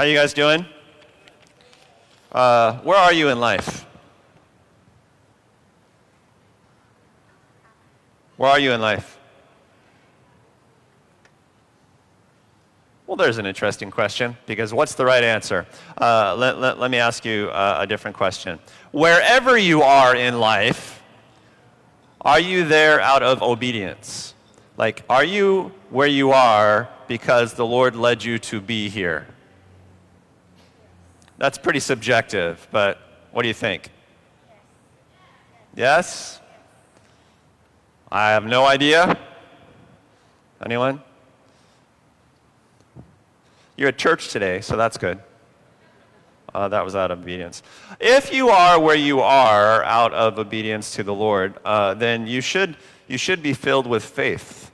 How you guys doing? Uh, where are you in life? Where are you in life? Well, there's an interesting question because what's the right answer? Uh, let, let, let, me ask you uh, a different question. Wherever you are in life, are you there out of obedience? Like, are you where you are because the Lord led you to be here? That's pretty subjective, but what do you think? Yes? I have no idea. Anyone? You're at church today, so that's good. Uh, that was out of obedience. If you are where you are out of obedience to the Lord, uh, then you should, you should be filled with faith.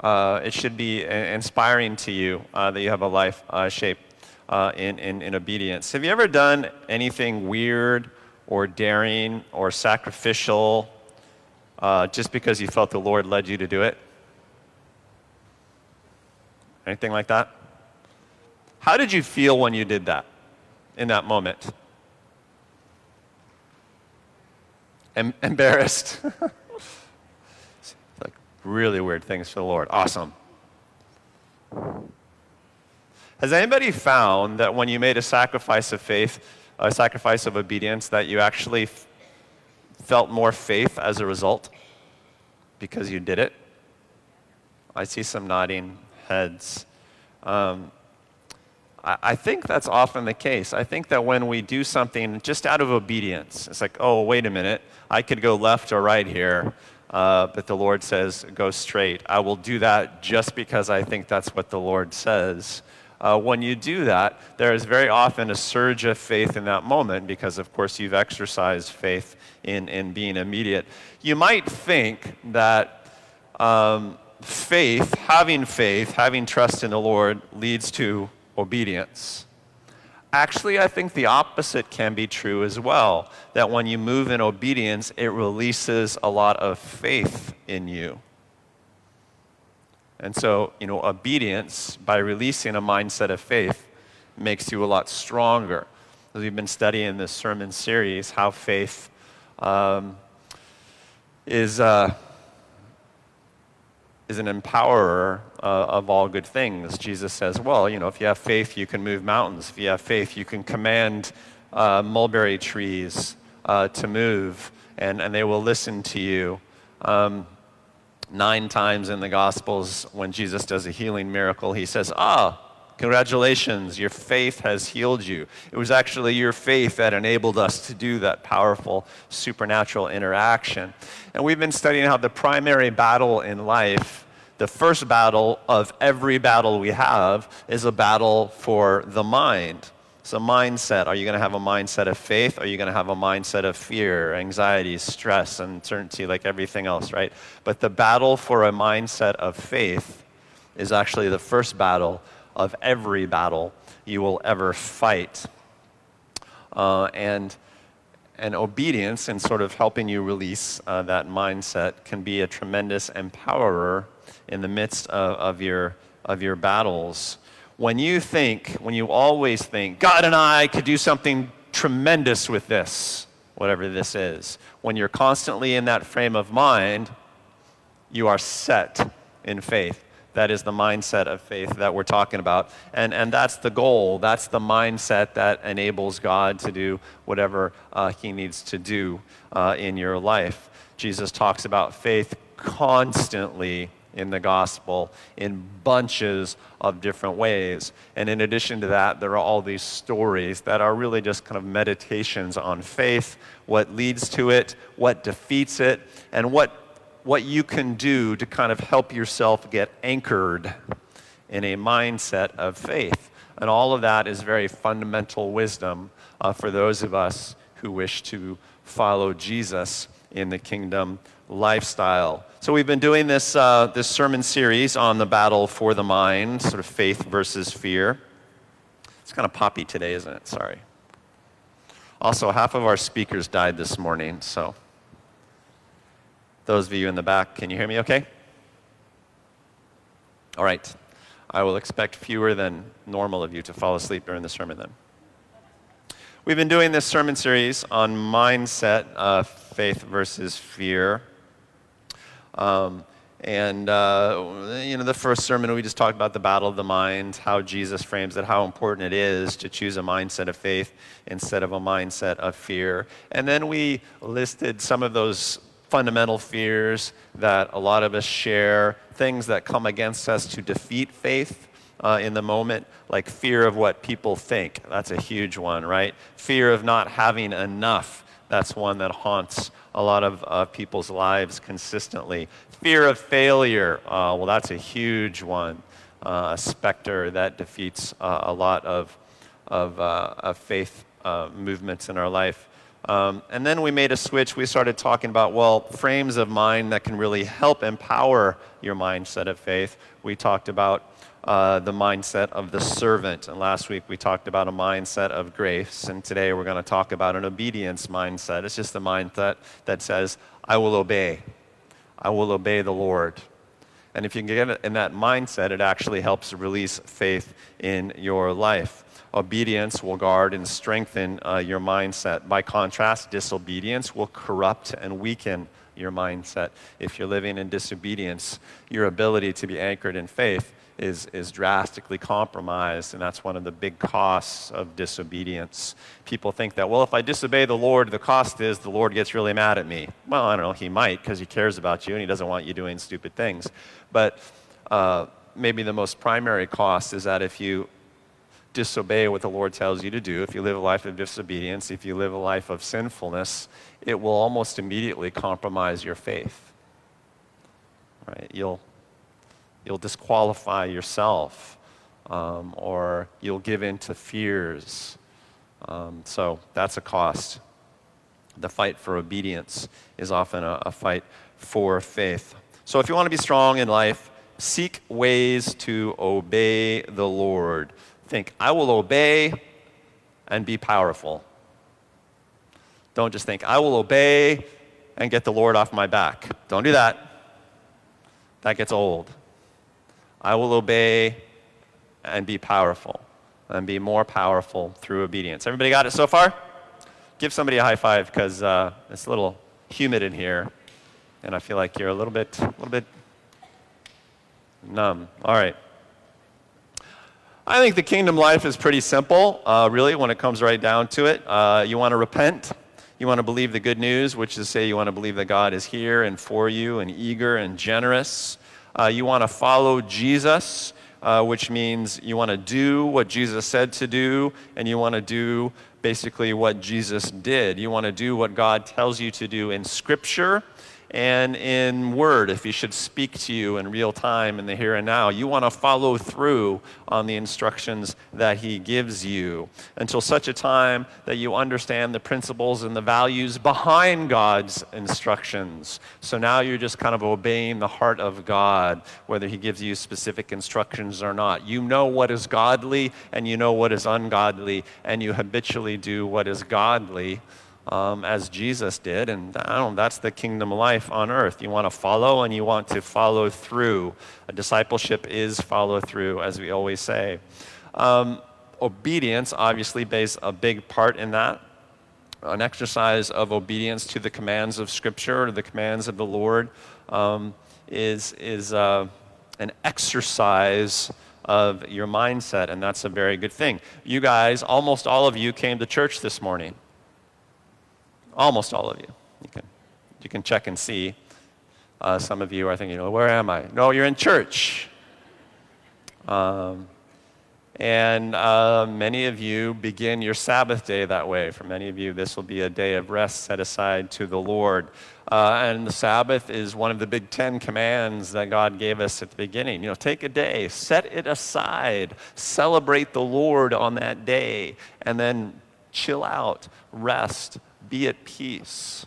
Uh, it should be inspiring to you uh, that you have a life uh, shaped uh, in, in, in obedience. Have you ever done anything weird or daring or sacrificial just because you felt the Lord led you to do it? Anything like that? How did you feel when you did that in that moment? Em- embarrassed. really weird things for the Lord. Awesome. Has anybody found that when you made a sacrifice of faith, a sacrifice of obedience, that you actually f- felt more faith as a result because you did it? I see some nodding heads. Um, I, I think that's often the case. I think that when we do something just out of obedience, it's like, oh, wait a minute, I could go left or right here. Uh, but the Lord says, go straight. I will do that just because I think that's what the Lord says. Uh, when you do that, there is very often a surge of faith in that moment because, of course, you've exercised faith in, in being immediate. You might think that um, faith, having faith, having trust in the Lord, leads to obedience. Actually, I think the opposite can be true as well. That when you move in obedience, it releases a lot of faith in you. And so, you know, obedience, by releasing a mindset of faith, makes you a lot stronger. As we've been studying this sermon series, how faith um, is. Uh, is an empowerer uh, of all good things. Jesus says, well, you know, if you have faith, you can move mountains. If you have faith, you can command uh, mulberry trees uh, to move, and, and they will listen to you. Um, nine times in the Gospels, when Jesus does a healing miracle, he says, ah, Congratulations, your faith has healed you. It was actually your faith that enabled us to do that powerful supernatural interaction. And we've been studying how the primary battle in life, the first battle of every battle we have, is a battle for the mind. It's a mindset. Are you going to have a mindset of faith? Are you going to have a mindset of fear, anxiety, stress, uncertainty, like everything else, right? But the battle for a mindset of faith is actually the first battle of every battle you will ever fight. Uh, and, and obedience and sort of helping you release uh, that mindset can be a tremendous empowerer in the midst of, of, your, of your battles. When you think, when you always think, God and I could do something tremendous with this, whatever this is, when you're constantly in that frame of mind, you are set in faith. That is the mindset of faith that we're talking about. And, and that's the goal. That's the mindset that enables God to do whatever uh, He needs to do uh, in your life. Jesus talks about faith constantly in the gospel in bunches of different ways. And in addition to that, there are all these stories that are really just kind of meditations on faith, what leads to it, what defeats it, and what what you can do to kind of help yourself get anchored in a mindset of faith. And all of that is very fundamental wisdom uh, for those of us who wish to follow Jesus in the kingdom lifestyle. So we've been doing this, uh, this sermon series on the battle for the mind, sort of faith versus fear. It's kind of poppy today, isn't it? Sorry. Also, half of our speakers died this morning, so those of you in the back, can you hear me okay? All right. I will expect fewer than normal of you to fall asleep during the sermon then. We've been doing this sermon series on mindset, uh, faith versus fear. Um, and, uh, you know, the first sermon, we just talked about the battle of the mind, how Jesus frames it, how important it is to choose a mindset of faith instead of a mindset of fear. And then we listed some of those fundamental fears that a lot of us share, things that come against us to defeat faith. Uh, in the moment, like fear of what people think. That's a huge one, right? Fear of not having enough. That's one that haunts a lot of uh, people's lives consistently. Fear of failure. Uh, well, that's a huge one, uh, a specter that defeats uh, a lot of, of, uh, of faith movements in our life. Um, and then we made a switch. We started talking about, well, frames of mind that can really help empower your mindset of faith. We talked about uh, the mindset of the servant. And last week we talked about a mindset of grace. And today we're going to talk about an obedience mindset. It's just a mindset that says, I will obey. I will obey the Lord. And if you can get in that mindset, it actually helps release faith in your life. Obedience will guard and strengthen uh, your mindset. By contrast, disobedience will corrupt and weaken your mindset. If you're living in disobedience, your ability to be anchored in faith is, is drastically compromised, and that's one of the big costs of disobedience. People think that, well, if I disobey the Lord, the cost is the Lord gets really mad at me. Well, I don't know, he might because he cares about you and he doesn't want you doing stupid things. But uh, maybe the most primary cost is that if you disobey what the Lord tells you to do, if you live a life of disobedience, if you live a life of sinfulness, it will almost immediately compromise your faith. Right? You'll you'll disqualify yourself um, or you'll give in to fears. Um, so that's a cost. The fight for obedience is often a, a fight for faith. So if you want to be strong in life, seek ways to obey the Lord. Think, I will obey and be powerful. Don't just think, I will obey and get the Lord off my back. Don't do that. That gets old. I will obey and be powerful and be more powerful through obedience. Everybody got it so far? Give somebody a high five because uh, it's a little humid in here, and I feel like you're a little bit, a little bit numb. All right. I think the kingdom life is pretty simple, uh, really, when it comes right down to it. Uh, you want to repent. You want to believe the good news, which is say you want to believe that God is here and for you and eager and generous. Uh, you want to follow Jesus, uh, which means you want to do what Jesus said to do, and you want to do basically what Jesus did. You want to do what God tells you to do in Scripture and in word, if he should speak to you in real time in the here and now, you want to follow through on the instructions that he gives you until such a time that you understand the principles and the values behind God's instructions. So now you're just kind of obeying the heart of God, whether he gives you specific instructions or not. You know what is godly and you know what is ungodly, and you habitually do what is godly um, as Jesus did. And I don't that's the kingdom of life on earth. You want to follow and you want to follow through. A discipleship is follow through, as we always say. Um, obedience obviously plays a big part in that. An exercise of obedience to the commands of Scripture, or the commands of the Lord, um, is, is uh, an exercise of your mindset, and that's a very good thing. You guys, almost all of you came to church this morning. Almost all of you. You can, you can check and see. Uh, some of you are thinking, well, where am I? No, you're in church. Um, and uh, many of you begin your Sabbath day that way. For many of you, this will be a day of rest set aside to the Lord. Uh, and the Sabbath is one of the big Ten commands that God gave us at the beginning. You know, take a day, set it aside, celebrate the Lord on that day, and then chill out, rest, be at peace.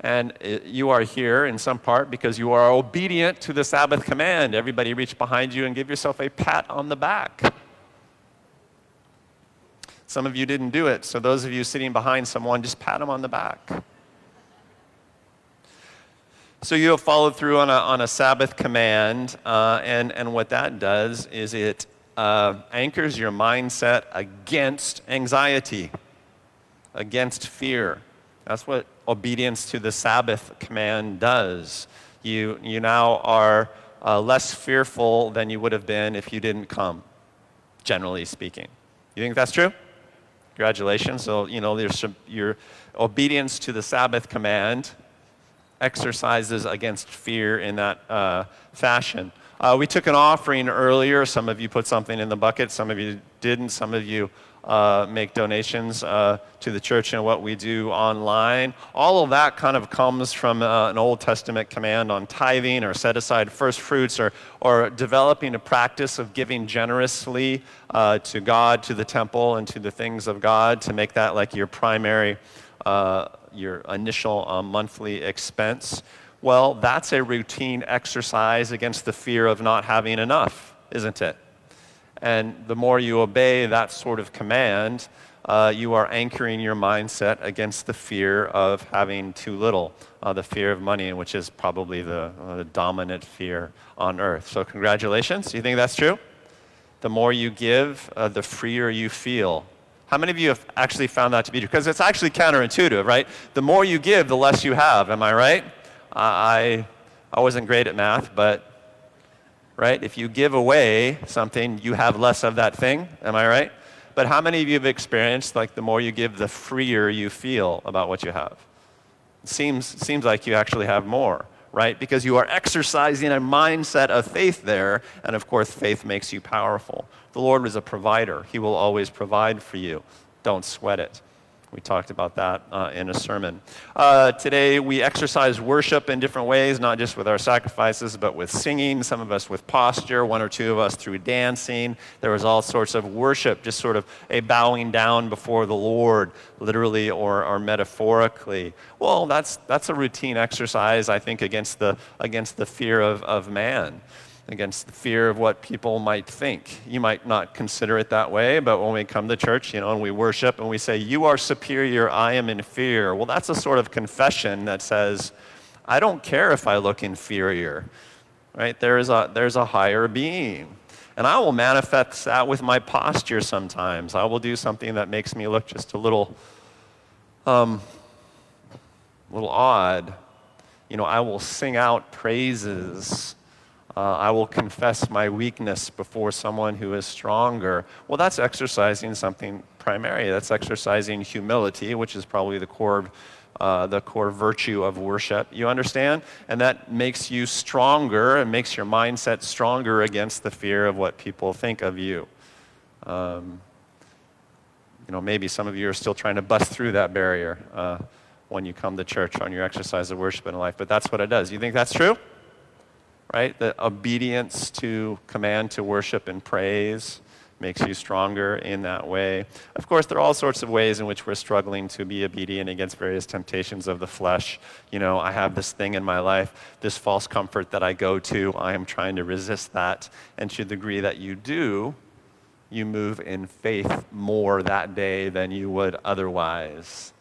And you are here in some part because you are obedient to the Sabbath command. Everybody reach behind you and give yourself a pat on the back. Some of you didn't do it, so those of you sitting behind someone, just pat them on the back. So you have followed through on a, on a Sabbath command, uh, and, and what that does is it uh, anchors your mindset against anxiety, against fear. That's what obedience to the Sabbath command does. You, you now are uh, less fearful than you would have been if you didn't come, generally speaking. You think that's true? Congratulations. So, you know, some, your obedience to the Sabbath command exercises against fear in that uh, fashion. Uh, we took an offering earlier. Some of you put something in the bucket, some of you didn't. Some of you uh, make donations uh, to the church and what we do online. All of that kind of comes from uh, an Old Testament command on tithing or set aside first fruits or, or developing a practice of giving generously uh, to God, to the temple, and to the things of God to make that like your primary, uh, your initial monthly expense. Well, that's a routine exercise against the fear of not having enough, isn't it? And the more you obey that sort of command, uh, you are anchoring your mindset against the fear of having too little, uh, the fear of money, which is probably the, uh, the dominant fear on earth. So, congratulations. Do you think that's true? The more you give, uh, the freer you feel. How many of you have actually found that to be true? Because it's actually counterintuitive, right? The more you give, the less you have. Am I right? I, I wasn't great at math, but right? If you give away something, you have less of that thing. Am I right? But how many of you have experienced like the more you give, the freer you feel about what you have? It seems, seems like you actually have more, right? Because you are exercising a mindset of faith there, and of course, faith makes you powerful. The Lord is a provider, He will always provide for you. Don't sweat it. We talked about that uh, in a sermon. Uh, today, we exercise worship in different ways, not just with our sacrifices, but with singing, some of us with posture, one or two of us through dancing. There was all sorts of worship, just sort of a bowing down before the Lord, literally or, or metaphorically. Well, that's, that's a routine exercise, I think, against the, against the fear of, of man against the fear of what people might think. You might not consider it that way, but when we come to church, you know, and we worship and we say, You are superior, I am inferior. Well, that's a sort of confession that says, I don't care if I look inferior, right? There is a, there's a higher being. And I will manifest that with my posture sometimes. I will do something that makes me look just a little, um, a little odd. You know, I will sing out praises uh, I will confess my weakness before someone who is stronger. Well, that's exercising something primary. That's exercising humility, which is probably the core, uh, the core virtue of worship. You understand? And that makes you stronger and makes your mindset stronger against the fear of what people think of you. Um, you know, maybe some of you are still trying to bust through that barrier uh, when you come to church on your exercise of worship in life, but that's what it does. You think that's true? Right? The obedience to command to worship and praise makes you stronger in that way. Of course, there are all sorts of ways in which we're struggling to be obedient against various temptations of the flesh. You know, I have this thing in my life, this false comfort that I go to. I am trying to resist that. And to the degree that you do, you move in faith more that day than you would otherwise.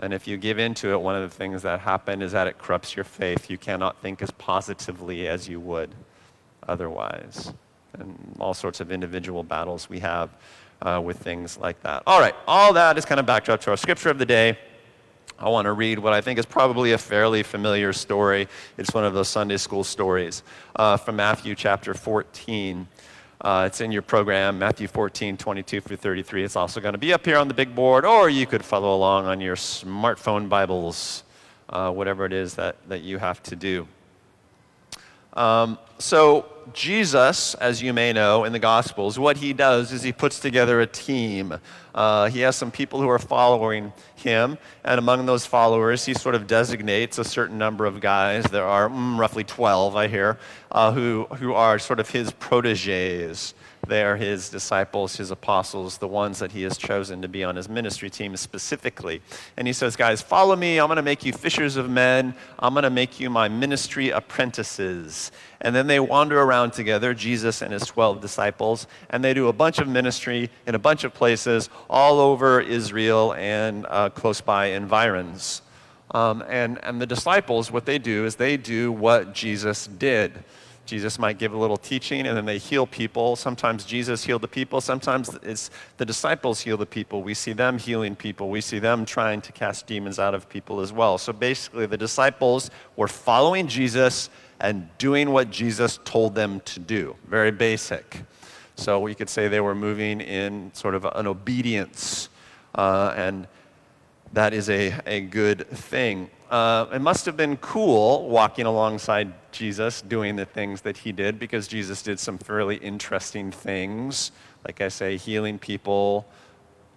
And if you give into it, one of the things that happen is that it corrupts your faith. You cannot think as positively as you would otherwise. And all sorts of individual battles we have uh, with things like that. All right, all that is kind of backdrop to our scripture of the day. I want to read what I think is probably a fairly familiar story. It's one of those Sunday school stories uh, from Matthew chapter 14. Uh, it's in your program, Matthew 14, 22 through 33. It's also going to be up here on the big board, or you could follow along on your smartphone Bibles, uh, whatever it is that, that you have to do. Um, so, Jesus, as you may know in the Gospels, what he does is he puts together a team. Uh, he has some people who are following him, and among those followers, he sort of designates a certain number of guys. There are mm, roughly 12, I hear, uh, who, who are sort of his proteges. They are his disciples, his apostles, the ones that he has chosen to be on his ministry team specifically. And he says, Guys, follow me. I'm going to make you fishers of men. I'm going to make you my ministry apprentices. And then they wander around together, Jesus and his 12 disciples, and they do a bunch of ministry in a bunch of places all over Israel and uh, close by environs. Um, and, and the disciples, what they do is they do what Jesus did. Jesus might give a little teaching and then they heal people. Sometimes Jesus healed the people. Sometimes it's the disciples heal the people. We see them healing people. We see them trying to cast demons out of people as well. So basically, the disciples were following Jesus and doing what Jesus told them to do. Very basic. So we could say they were moving in sort of an obedience. Uh, and that is a, a good thing. Uh, it must have been cool walking alongside Jesus doing the things that he did because Jesus did some fairly interesting things. Like I say, healing people,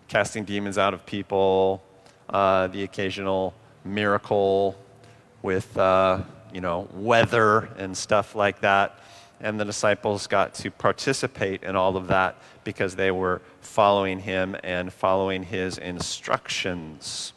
casting demons out of people, uh, the occasional miracle with, uh, you know, weather and stuff like that. And the disciples got to participate in all of that because they were following him and following his instructions.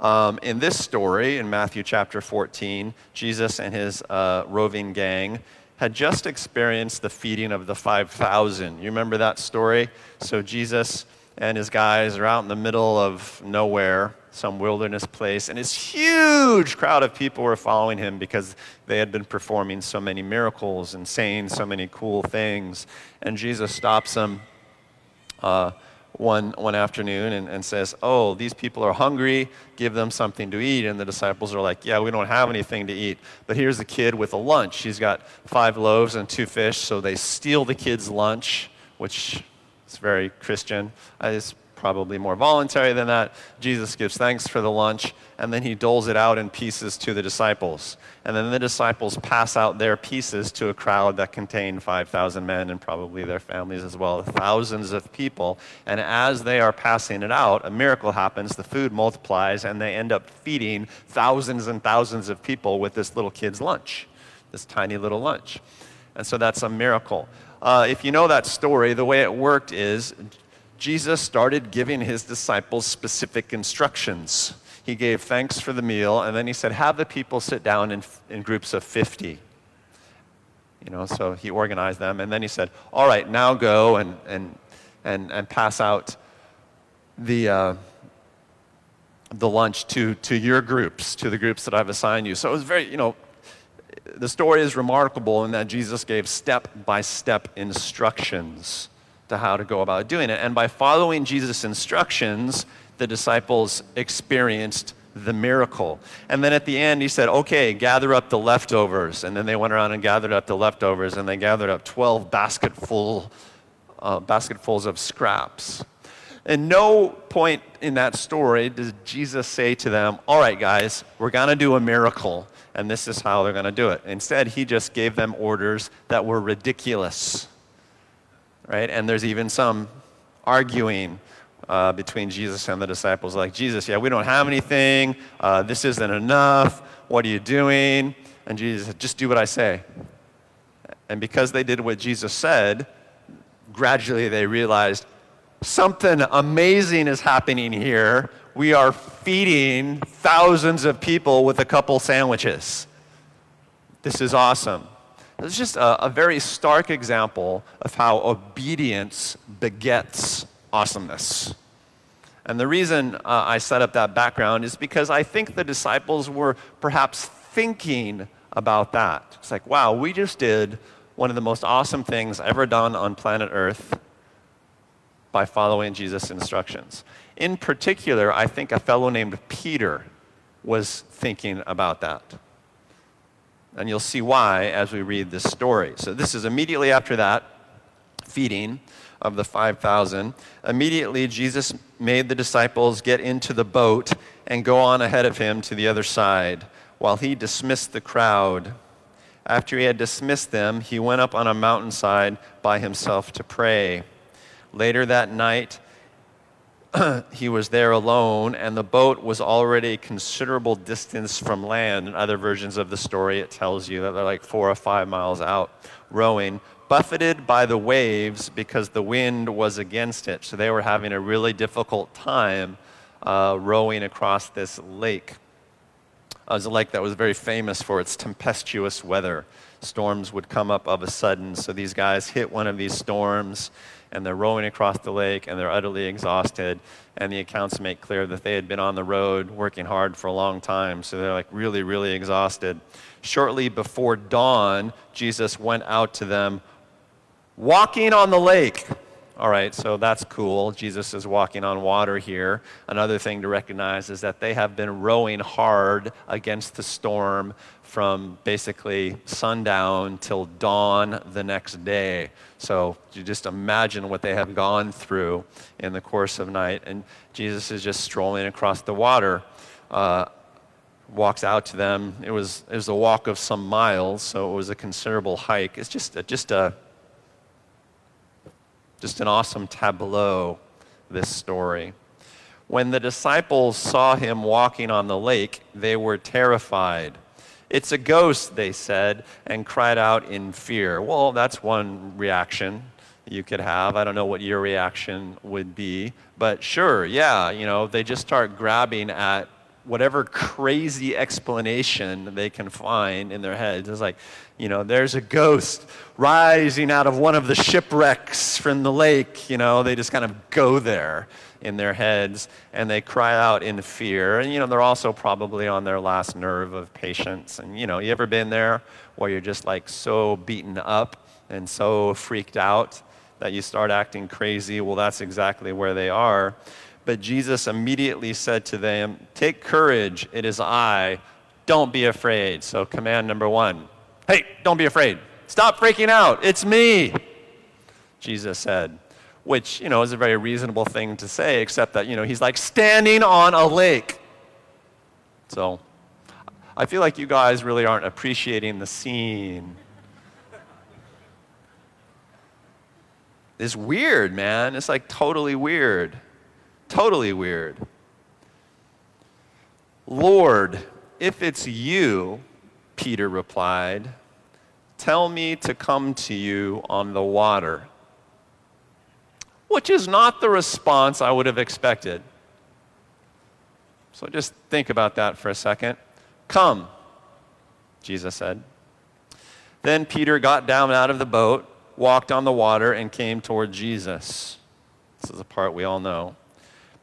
Um, in this story, in Matthew chapter 14, Jesus and his uh, roving gang had just experienced the feeding of the 5,000. You remember that story? So Jesus and his guys are out in the middle of nowhere, some wilderness place, and this huge crowd of people were following him because they had been performing so many miracles and saying so many cool things. And Jesus stops them. Uh, one, one afternoon and, and says, Oh, these people are hungry, give them something to eat. And the disciples are like, Yeah, we don't have anything to eat. But here's a kid with a lunch. He's got five loaves and two fish, so they steal the kid's lunch, which is very Christian. Probably more voluntary than that. Jesus gives thanks for the lunch, and then he doles it out in pieces to the disciples. And then the disciples pass out their pieces to a crowd that contained 5,000 men and probably their families as well, thousands of people. And as they are passing it out, a miracle happens, the food multiplies, and they end up feeding thousands and thousands of people with this little kid's lunch, this tiny little lunch. And so that's a miracle. Uh, if you know that story, the way it worked is Jesus started giving his disciples specific instructions. He gave thanks for the meal, and then he said, Have the people sit down in, in groups of 50. You know, so he organized them, and then he said, All right, now go and, and, and, and pass out the, uh, the lunch to, to your groups, to the groups that I've assigned you. So it was very, you know, the story is remarkable in that Jesus gave step by step instructions to how to go about doing it. And by following Jesus' instructions, the disciples experienced the miracle. And then at the end, he said, Okay, gather up the leftovers. And then they went around and gathered up the leftovers, and they gathered up 12 basketful, uh, basketfuls of scraps. And no point in that story does Jesus say to them, All right, guys, we're going to do a miracle, and this is how they're going to do it. Instead, he just gave them orders that were ridiculous right? And there's even some arguing uh, between Jesus and the disciples, like, Jesus, yeah, we don't have anything. Uh, this isn't enough. What are you doing? And Jesus said, just do what I say. And because they did what Jesus said, gradually they realized something amazing is happening here. We are feeding thousands of people with a couple sandwiches. This is awesome. It's just a, a very stark example of how obedience begets awesomeness. And the reason uh, I set up that background is because I think the disciples were perhaps thinking about that. It's like, wow, we just did one of the most awesome things ever done on planet Earth by following Jesus' instructions. In particular, I think a fellow named Peter was thinking about that. And you'll see why as we read this story. So, this is immediately after that feeding of the 5,000. Immediately, Jesus made the disciples get into the boat and go on ahead of him to the other side while he dismissed the crowd. After he had dismissed them, he went up on a mountainside by himself to pray. Later that night, he was there alone, and the boat was already a considerable distance from land. In other versions of the story, it tells you that they're like four or five miles out rowing, buffeted by the waves because the wind was against it. So they were having a really difficult time uh, rowing across this lake. It was a lake that was very famous for its tempestuous weather. storms would come up of a sudden. So these guys hit one of these storms and they're rowing across the lake and they're utterly exhausted. And the accounts make clear that they had been on the road working hard for a long time. So they're like really, really exhausted. Shortly before dawn, Jesus went out to them walking on the lake. All right, so that's cool. Jesus is walking on water here. Another thing to recognize is that they have been rowing hard against the storm from basically sundown till dawn the next day. So you just imagine what they have gone through in the course of night. And Jesus is just strolling across the water. Uh, walks out to them. It was, it was a walk of some miles, so it was a considerable hike. It's just just a just an awesome tableau, this story. When the disciples saw him walking on the lake, they were terrified. It's a ghost, they said, and cried out in fear. Well, that's one reaction you could have. I don't know what your reaction would be, but sure, yeah, you know, they just start grabbing at whatever crazy explanation they can find in their heads. It's like, you know, there's a ghost rising out of one of the shipwrecks from the lake. You know, they just kind of go there in their heads and they cry out in fear. And, you know, they're also probably on their last nerve of patience. And, you know, you ever been there where you're just like so beaten up and so freaked out that you start acting crazy? Well, that's exactly where they are. But Jesus immediately said to them, Take courage, it is I. Don't be afraid. So, command number one Hey, don't be afraid. Stop freaking out. It's me, Jesus said, which, you know, is a very reasonable thing to say, except that, you know, he's like standing on a lake. So, I feel like you guys really aren't appreciating the scene. It's weird, man. It's like totally weird. Totally weird. Lord, if it's you, Peter replied, tell me to come to you on the water. Which is not the response I would have expected. So just think about that for a second. Come, Jesus said. Then Peter got down out of the boat, walked on the water, and came toward Jesus. This is a part we all know.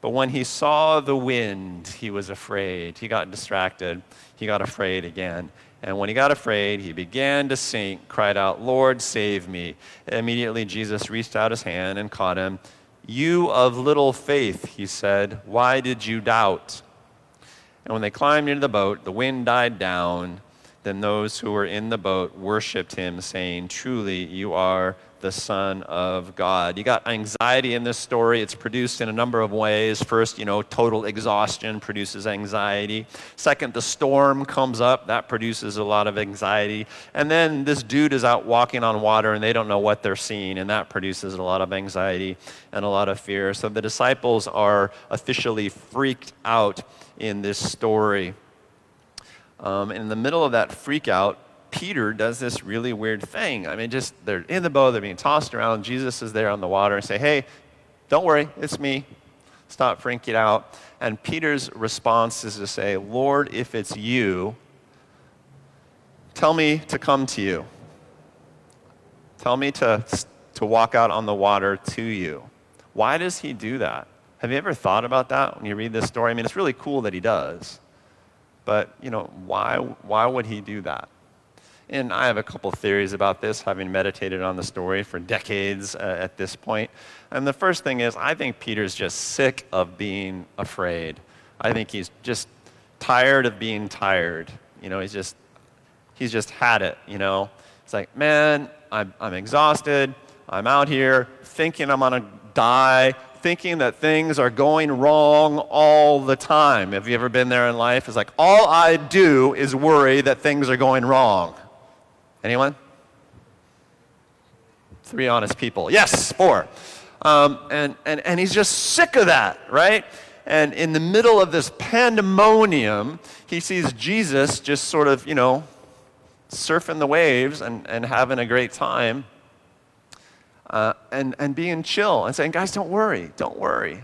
But when he saw the wind, he was afraid. He got distracted. He got afraid again. And when he got afraid, he began to sink, cried out, Lord, save me. Immediately, Jesus reached out his hand and caught him. You of little faith, he said, why did you doubt? And when they climbed into the boat, the wind died down. Then those who were in the boat worshiped him, saying, Truly, you are the Son of God. You got anxiety in this story. It's produced in a number of ways. First, you know, total exhaustion produces anxiety. Second, the storm comes up. That produces a lot of anxiety. And then this dude is out walking on water and they don't know what they're seeing, and that produces a lot of anxiety and a lot of fear. So the disciples are officially freaked out in this story. Um, in the middle of that freak out, Peter does this really weird thing. I mean, just they're in the boat, they're being tossed around. Jesus is there on the water and say, Hey, don't worry, it's me. Stop freaking out. And Peter's response is to say, Lord, if it's you, tell me to come to you. Tell me to, to walk out on the water to you. Why does he do that? Have you ever thought about that when you read this story? I mean, it's really cool that he does. But, you know, why, why would he do that? And I have a couple theories about this, having meditated on the story for decades uh, at this point. And the first thing is, I think Peter's just sick of being afraid. I think he's just tired of being tired. You know, he's just, he's just had it, you know. It's like, man, I'm, I'm exhausted. I'm out here thinking I'm going to die, thinking that things are going wrong all the time. Have you ever been there in life? It's like, all I do is worry that things are going wrong. Anyone? Three honest people. Yes, four. Um, and, and, and he's just sick of that, right? And in the middle of this pandemonium, he sees Jesus just sort of, you know, surfing the waves and, and having a great time uh, and, and being chill and saying, guys, don't worry, don't worry.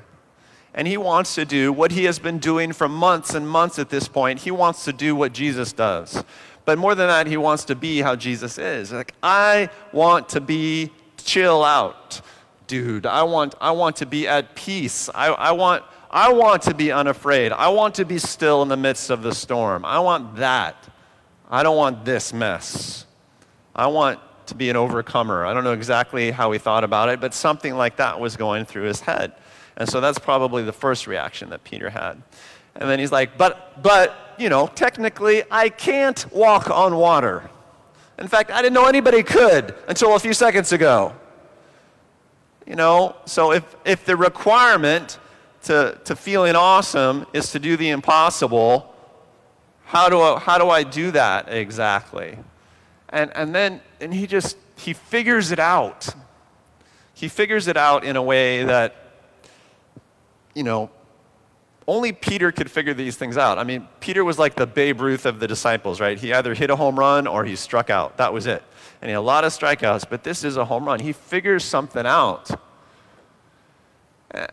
And he wants to do what he has been doing for months and months at this point. He wants to do what Jesus does But more than that, he wants to be how Jesus is. Like, I want to be chill out, dude. I want, I want to be at peace. I, I, want, I want to be unafraid. I want to be still in the midst of the storm. I want that. I don't want this mess. I want to be an overcomer. I don't know exactly how he thought about it, but something like that was going through his head. And so that's probably the first reaction that Peter had. And then he's like, but, but, you know, technically, I can't walk on water. In fact, I didn't know anybody could until a few seconds ago. You know, so if, if the requirement to, to feeling awesome is to do the impossible, how do I, how do, I do that exactly? And, and then and he just, he figures it out. He figures it out in a way that, you know, only Peter could figure these things out. I mean, Peter was like the Babe Ruth of the disciples, right? He either hit a home run or he struck out. That was it. And he had a lot of strikeouts, but this is a home run. He figures something out.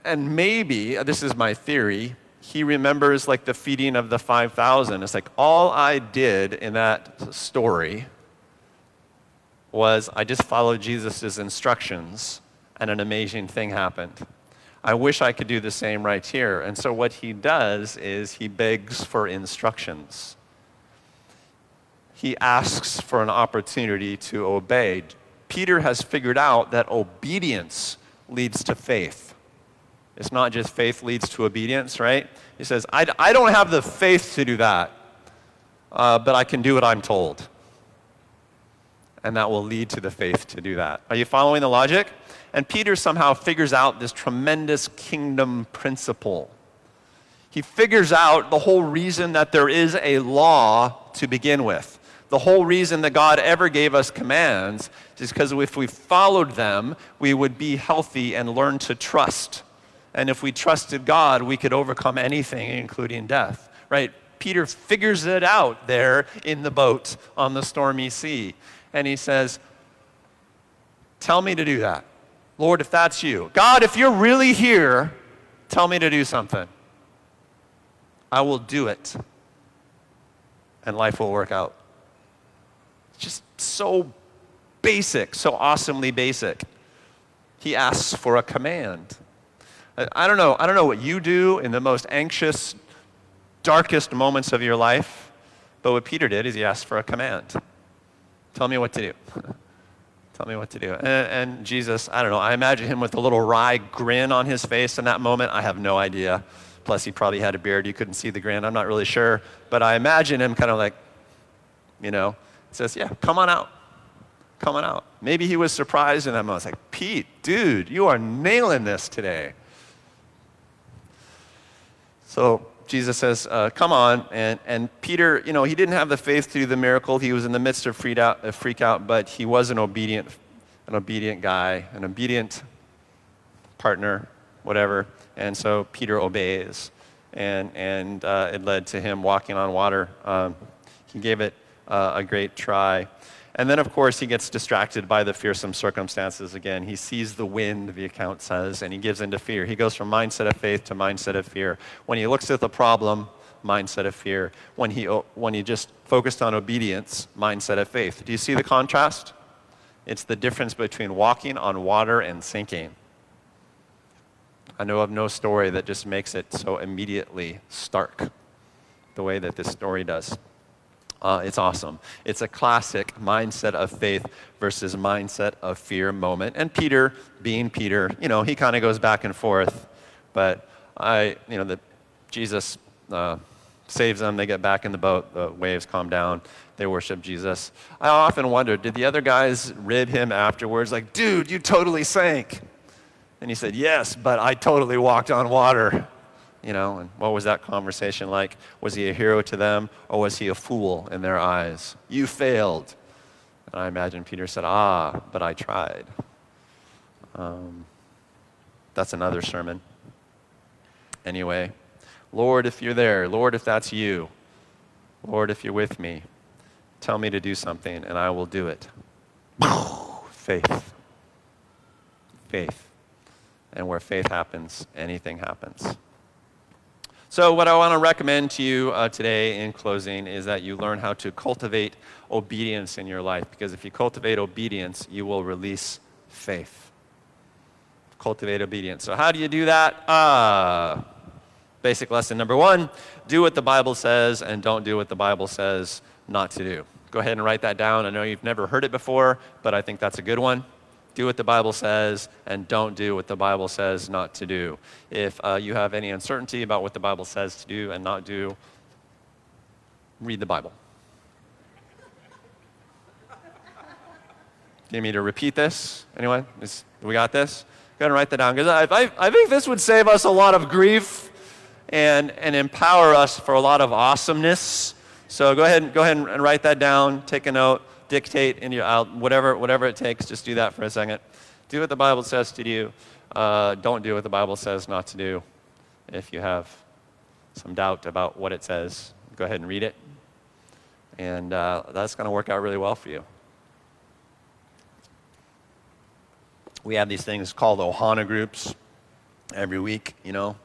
And maybe, uh, this is my theory, he remembers like the feeding of the 5,000. It's like all I did in that story was I just followed Jesus' instructions and an amazing thing happened. I wish I could do the same right here. And so what he does is he begs for instructions. He asks for an opportunity to obey. Peter has figured out that obedience leads to faith. It's not just faith leads to obedience, right? He says, I, I don't have the faith to do that, uh, but I can do what I'm told. And that will lead to the faith to do that. Are you following the logic? And Peter somehow figures out this tremendous kingdom principle. He figures out the whole reason that there is a law to begin with. The whole reason that God ever gave us commands is because if we followed them, we would be healthy and learn to trust. And if we trusted God, we could overcome anything, including death. Right? Peter figures it out there in the boat on the stormy sea. And he says, Tell me to do that. Lord, if that's you. God, if you're really here, tell me to do something. I will do it. And life will work out. It's Just so basic, so awesomely basic. He asks for a command. I don't know, I don't know what you do in the most anxious, darkest moments of your life, but what Peter did is he asked for a command. Tell me what to do. Tell me what to do. And, and, Jesus, I don't know, I imagine him with a little wry grin on his face in that moment. I have no idea. Plus, he probably had a beard. You couldn't see the grin. I'm not really sure. But I imagine him kind of like, you know, says, Yeah, come on out. Come on out. Maybe he was surprised in that moment. It's like, Pete, dude, you are nailing this today. So Jesus says, uh, Come on. And, and Peter, you know, he didn't have the faith to do the miracle. He was in the midst of freak out, uh, freak out but he was an obedient, an obedient guy, an obedient partner, whatever. And so Peter obeys. And, and uh, it led to him walking on water. Um, he gave it uh, a great try. And then, of course, he gets distracted by the fearsome circumstances again. He sees the wind, the account says, and he gives into fear. He goes from mindset of faith to mindset of fear. When he looks at the problem, mindset of fear. When he, when he just focused on obedience, mindset of faith. Do you see the contrast? It's the difference between walking on water and sinking. I know of no story that just makes it so immediately stark the way that this story does. Uh, it's awesome. It's a classic mindset of faith versus mindset of fear moment. And Peter, being Peter, you know, he kind of goes back and forth. But I, you know, the, Jesus uh, saves them. They get back in the boat. The waves calm down. They worship Jesus. I often wonder, did the other guys rib him afterwards? Like, dude, you totally sank. And he said, yes, but I totally walked on water you know, and what was that conversation like? Was he a hero to them or was he a fool in their eyes? You failed. And I imagine Peter said, Ah, but I tried. Um, that's another sermon. Anyway, Lord, if you're there, Lord, if that's you, Lord, if you're with me, tell me to do something and I will do it. faith. Faith. And where faith happens, anything happens. So, what I want to recommend to you uh, today in closing is that you learn how to cultivate obedience in your life. Because if you cultivate obedience, you will release faith. Cultivate obedience. So, how do you do that? Uh, basic lesson number one do what the Bible says and don't do what the Bible says not to do. Go ahead and write that down. I know you've never heard it before, but I think that's a good one do what the Bible says and don't do what the Bible says not to do. If uh, you have any uncertainty about what the Bible says to do and not do, read the Bible. Do you need me to repeat this? Anyone? Is, we got this? Go ahead and write that down because I, I, I think this would save us a lot of grief and, and empower us for a lot of awesomeness. So go ahead, go ahead and write that down, take a note dictate in your out, whatever, whatever it takes, just do that for a second. Do what the Bible says to do. Uh, don't do what the Bible says not to do. If you have some doubt about what it says, go ahead and read it. And uh, that's going to work out really well for you. We have these things called Ohana groups every week, you know.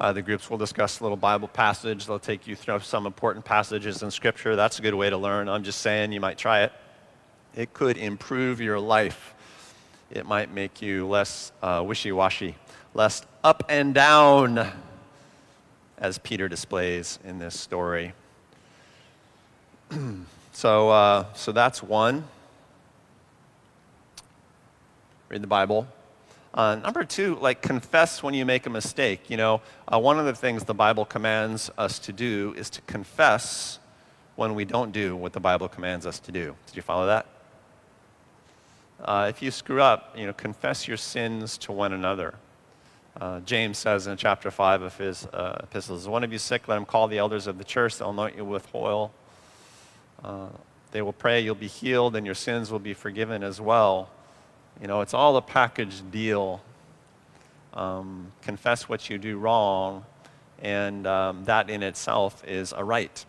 Uh, the groups will discuss a little Bible passage. They'll take you through some important passages in Scripture. That's a good way to learn. I'm just saying you might try it. It could improve your life. It might make you less uh, wishy washy, less up and down, as Peter displays in this story. so, uh, so that's one. Read the Bible. Uh, number two, like confess when you make a mistake. You know, uh, one of the things the Bible commands us to do is to confess when we don't do what the Bible commands us to do. Did you follow that? Uh, if you screw up, you know, confess your sins to one another. Uh, James says in chapter 5 of his uh, epistles, One of you sick, let him call the elders of the church. They'll anoint you with oil. Uh, they will pray, you'll be healed, and your sins will be forgiven as well. You know, it's all a package deal. Um, confess what you do wrong, and um, that in itself is a right.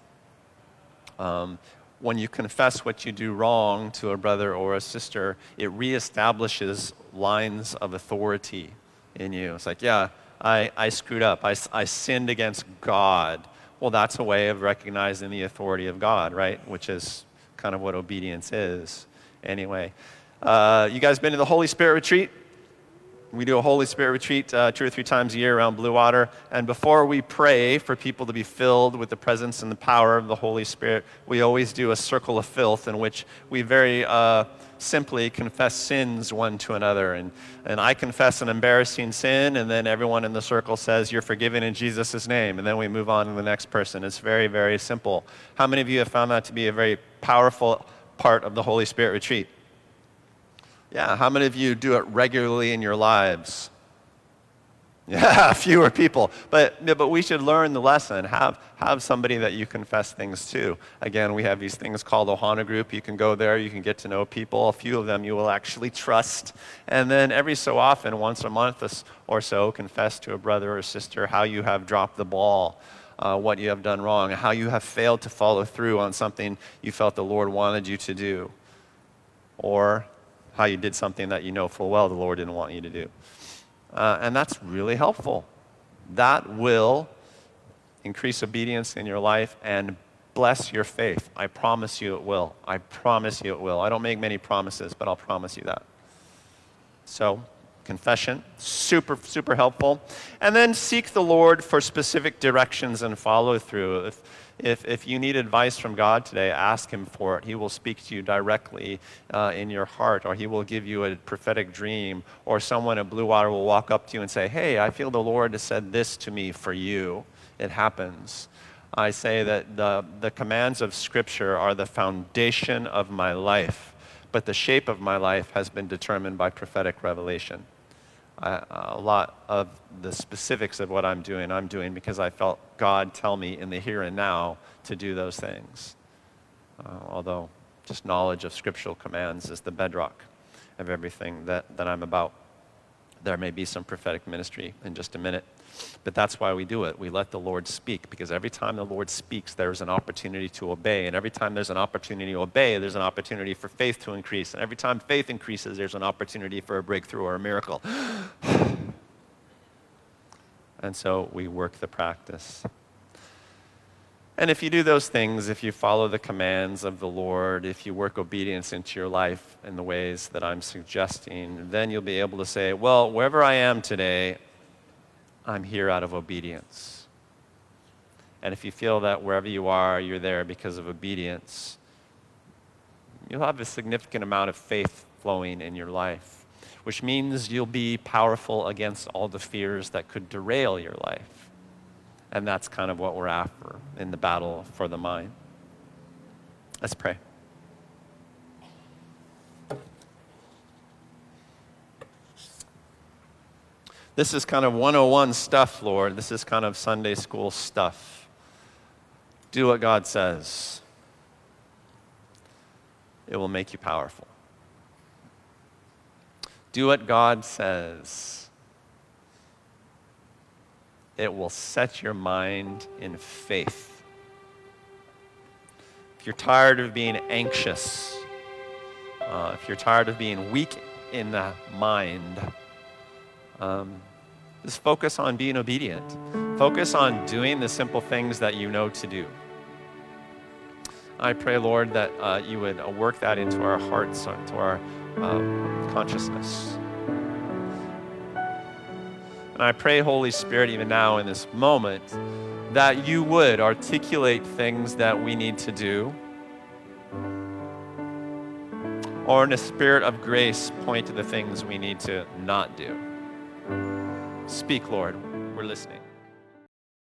Um, when you confess what you do wrong to a brother or a sister, it reestablishes lines of authority in you. It's like, yeah, I, I screwed up. I, I sinned against God. Well, that's a way of recognizing the authority of God, right? Which is kind of what obedience is, anyway. Uh, you guys been to the Holy Spirit retreat? We do a Holy Spirit retreat uh, two or three times a year around Blue Water. And before we pray for people to be filled with the presence and the power of the Holy Spirit, we always do a circle of filth in which we very uh, simply confess sins one to another. And, and I confess an embarrassing sin, and then everyone in the circle says, You're forgiven in Jesus' name. And then we move on to the next person. It's very, very simple. How many of you have found that to be a very powerful part of the Holy Spirit retreat? Yeah, how many of you do it regularly in your lives? Yeah, fewer people. But, but we should learn the lesson. Have, have somebody that you confess things to. Again, we have these things called Ohana Group. You can go there, you can get to know people. A few of them you will actually trust. And then every so often, once a month or so, confess to a brother or sister how you have dropped the ball. Uh, what you have done wrong, how you have failed to follow through on something you felt the Lord wanted you to do. Or how you did something that you know full well the Lord didn't want you to do. Uh, and that's really helpful. That will increase obedience in your life and bless your faith. I promise you it will. I promise you it will. I don't make many promises, but I'll promise you that. So, confession, super, super helpful. And then seek the Lord for specific directions and follow through. If, if, if you need advice from God today, ask Him for it. He will speak to you directly uh, in your heart, or He will give you a prophetic dream, or someone at Blue Water will walk up to you and say, Hey, I feel the Lord has said this to me for you. It happens. I say that the, the commands of Scripture are the foundation of my life, but the shape of my life has been determined by prophetic revelation. A lot of the specifics of what I'm doing, I'm doing because I felt God tell me in the here and now to do those things. Uh, although just knowledge of scriptural commands is the bedrock of everything that, that I'm about. There may be some prophetic ministry in just a minute. But that's why we do it. We let the Lord speak because every time the Lord speaks, there's an opportunity to obey. And every time there's an opportunity to obey, there's an opportunity for faith to increase. And every time faith increases, there's an opportunity for a breakthrough or a miracle. And so we work the practice. And if you do those things, if you follow the commands of the Lord, if you work obedience into your life in the ways that I'm suggesting, then you'll be able to say, well, wherever I am today, I'm here out of obedience. And if you feel that wherever you are, you're there because of obedience, you'll have a significant amount of faith flowing in your life, which means you'll be powerful against all the fears that could derail your life. And that's kind of what we're after in the battle for the mind. Let's pray. This is kind of 101 stuff, Lord. This is kind of Sunday school stuff. Do what God says, it will make you powerful. Do what God says it will set your mind in faith. If you're tired of being anxious, uh, if you're tired of being weak in the mind, um, just focus on being obedient. Focus on doing the simple things that you know to do. I pray, Lord, that uh, you would work that into our hearts, into our um, consciousness. And I pray, Holy Spirit, even now in this moment, that you would articulate things that we need to do, or in a spirit of grace, point to the things we need to not do. Speak, Lord. We're listening.